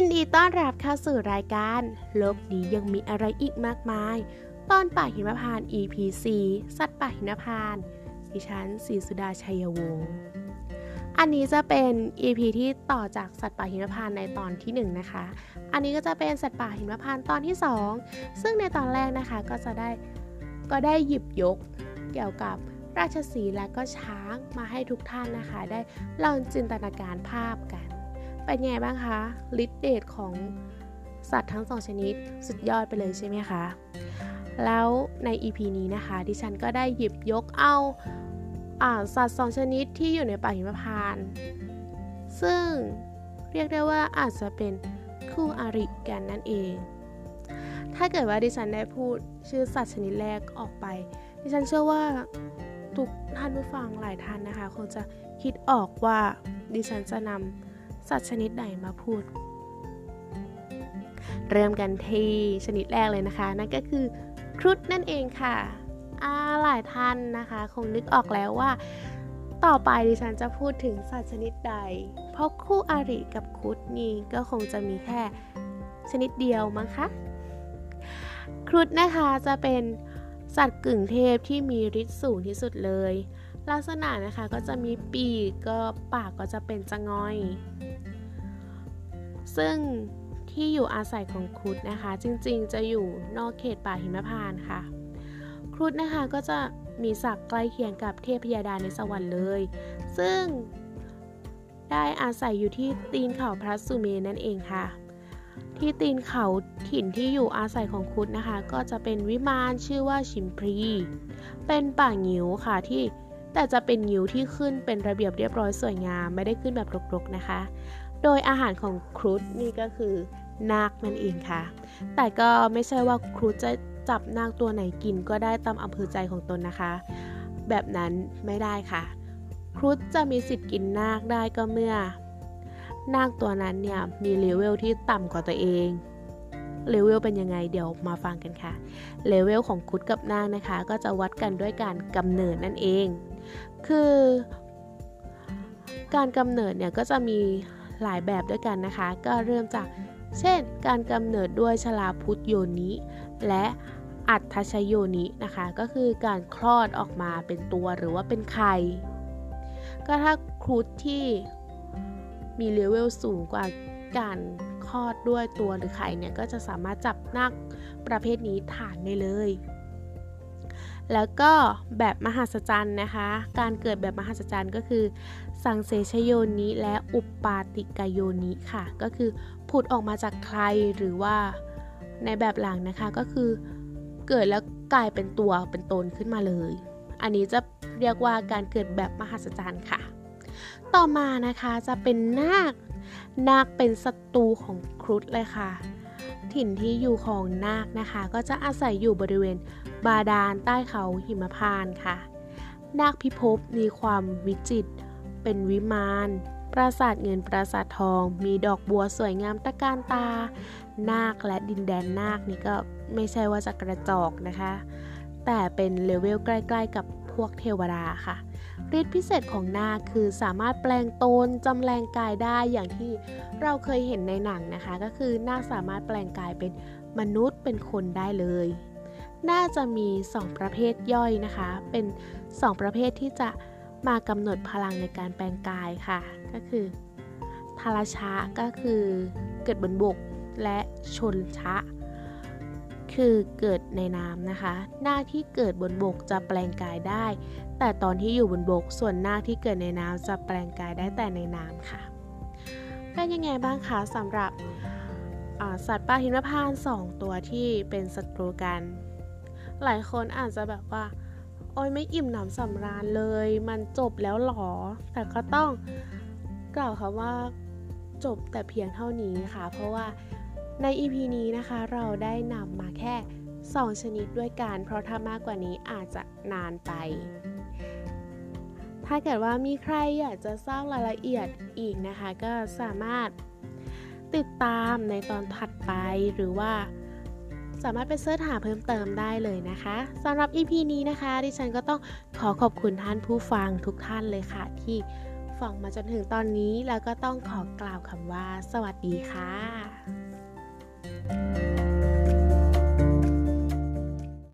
ยินดีต้อนรับเข้าสู่รายการ โลกนี้ยังมีอะไรอีกมากมาย ตอนป่าหิมพาน EP 4สัตว์ป่าหิมพานดิฉันศรีสุดาชัยวงศ์อันนี้จะเป็น EP ที่ต่อจากสัตว์ป่าหิมพานในตอนที่ 1 นะคะ อันนี้ก็จะเป็นสัตว์ป่าหิมพานตอนที่ 2 ซึ่งในตอนแรกนะคะก็จะได้ก็ได้หยิบยกเกี่ยวกับราชสีและก็ช้างมาให้ทุกท่านนะคะ ได้ลองจินตนาการภาพกัน เป็นไงบ้างคะฤทธิ์เดชของสัตว์ทั้งสองชนิดสุดยอดไปเลยใช่ไหมคะ แล้วใน EP นี้นะคะ ดิฉันก็ได้หยิบยกเอาอาสัตว์สองชนิดที่อยู่ในป่าหิมพานต์ซึ่งเรียกได้ว่าอาจจะเป็นคู่อริกันนั่นเอง ถ้าเกิดว่าดิฉันได้พูดชื่อสัตว์ชนิดแรกออกไป ดิฉันเชื่อว่าทุกท่านผู้ฟังหลายท่านนะคะ คงจะคิดออกว่าดิฉันจะนำ สัตว์ชนิดใดมาพูด เริ่มกันที่ชนิดแรกเลยนะคะ นั่นก็คือครุฑนั่นเองค่ะอาหลายท่านนะคะ คงนึกออกแล้วว่า ต่อไปดิฉันจะพูดถึงสัตว์ชนิดใด เพราะคู่อาริกับครุฑนี่ก็คงจะมีแค่ชนิดเดียวมั้งคะครุฑนะคะจะเป็นสัตว์กึ่งเทพที่มีฤทธิ์สูงที่สุดเลย ลักษณะนะคะก็จะมีปีกก็ปากก็จะเป็นจะงอย ซึ่งที่อยู่อาศัยของครุฑนะคะ จริงๆ จะอยู่นอกเขตป่าหิมพานต์ค่ะ ครุฑนะคะก็จะมีศักดิ์ใกล้เคียงกับเทพยดาในสวรรค์เลย ซึ่งได้อาศัยอยู่ที่ตีนเขาพระสุเมนนั่นเองค่ะ ที่ตีนเขาถิ่นที่อยู่อาศัยของครุฑนะคะ ก็จะเป็นวิมานชื่อว่าชิมพรี เป็นป่างิ้วค่ะที่แต่จะเป็นงิ้วที่ขึ้นเป็นระเบียบเรียบร้อยสวยงาม ไม่ได้ขึ้นแบบรกๆนะคะ โดยอาหารของครุฑนี่ก็คือนาคนั่นเองค่ะ แต่ก็ไม่ใช่ว่าครุฑจะจับนาคตัวไหนกินก็ได้ตามอำเภอใจของตนนะคะ แบบนั้นไม่ได้ค่ะ ครุฑจะมีสิทธิ์กินนาคได้ก็เมื่อ นาคตัวนั้นเนี่ยมีเลเวลที่ต่ำกว่าตัวเองเลเวลเป็นยังไงเดี๋ยวมาฟังกันค่ะเลเวลของครุฑกับนาคนะคะ ก็จะวัดกันด้วยการกำเนิดนั่นเอง คือ การกำเนิดเนี่ยก็จะมี หลายแบบด้วยกันนะคะ ก็เริ่มจากเช่น การกำเนิดด้วยชลาพุทธโยนิและอัตชโยนินะคะ ก็คือการคลอดออกมาเป็นตัวหรือว่าเป็นไข่ก็ถ้าครุฑที่มีเลเวลสูงกว่าการคลอดด้วยตัวหรือไข่เนี่ยก็จะสามารถจับนักประเภทนี้ฐานได้เลย แล้วก็แบบมหัศจรรย์นะคะ การเกิดแบบมหัศจรรย์ก็คือ สังเสชโยนิและอุปปาติกโยนิค่ะ ก็คือผุดออกมาจากใครหรือว่าในแบบหลังนะคะก็คือเกิดแล้วกลายเป็นตัวเป็นตนขึ้นมาเลย อันนี้จะเรียกว่าการเกิดแบบมหัศจรรย์ค่ะ ต่อมานะคะจะเป็นนาค นาคเป็นศัตรูของครุฑเลยค่ะ ถิ่นที่อยู่ของนาคนะคะ ก็จะอาศัยอยู่บริเวณบาดาลใต้เขาหิมพานต์ค่ะ นาคพิภพมีความวิจิตรเป็นวิมานปราสาทเงินปราสาททอง มีดอกบัวสวยงามตะการตา นาคและดินแดนนาคนี่ก็ไม่ใช่ว่าจะกระจอกนะคะ แต่เป็นเลเวลใกล้ ๆ กับพวกเทวดาค่ะ ฤทธิ์พิเศษของนาคคือสามารถแปลงตนจำแรงกายได้อย่างที่เราเคยเห็นในหนังนะคะ ก็คือนาคสามารถแปลงกายเป็นมนุษย์เป็นคนได้เลย น่าจะมี 2 ประเภทย่อยนะคะ เป็น 2 ประเภทที่จะมากำหนดพลังในการแปลงกายค่ะ ก็คือทาราชะก็คือเกิดบนบกและชนชะ คือเกิดในน้ำนะคะหน้าที่เกิดบนบกจะแปลงกายได้ แต่ตอนที่อยู่บนบก ส่วนหน้าที่เกิดในน้ำจะแปลงกายได้แต่ในน้ำค่ะ เป็นยังไงบ้างคะสำหรับสัตว์ป่าหิมพานต์สองตัวที่เป็นศัตรูกัน หลายคนอาจจะแบบว่า โอ้ยไม่อิ่มหนำสำราญเลย มันจบแล้วหรอ แต่ก็ต้องกล่าวค่ะว่าจบแต่เพียงเท่านี้ค่ะ เพราะว่า ใน EP นี้นะคะเราได้นำมาแค่ 2 ชนิดด้วยกัน เพราะถ้ามากกว่านี้อาจจะนานไป ถ้าเกิดว่ามีใครอยากจะทราบรายละเอียดอีกนะคะ ก็สามารถติดตามในตอนถัดไปหรือว่าสามารถไปเสิร์ชหาเพิ่มเติมได้เลยนะคะสำหรับ EP นี้นะคะ ดิฉันก็ต้องขอขอบคุณท่านผู้ฟังทุกท่านเลยค่ะ ที่ฟังมาจนถึงตอนนี้แล้วก็ต้องขอกล่าวคำว่า สวัสดีค่ะ Música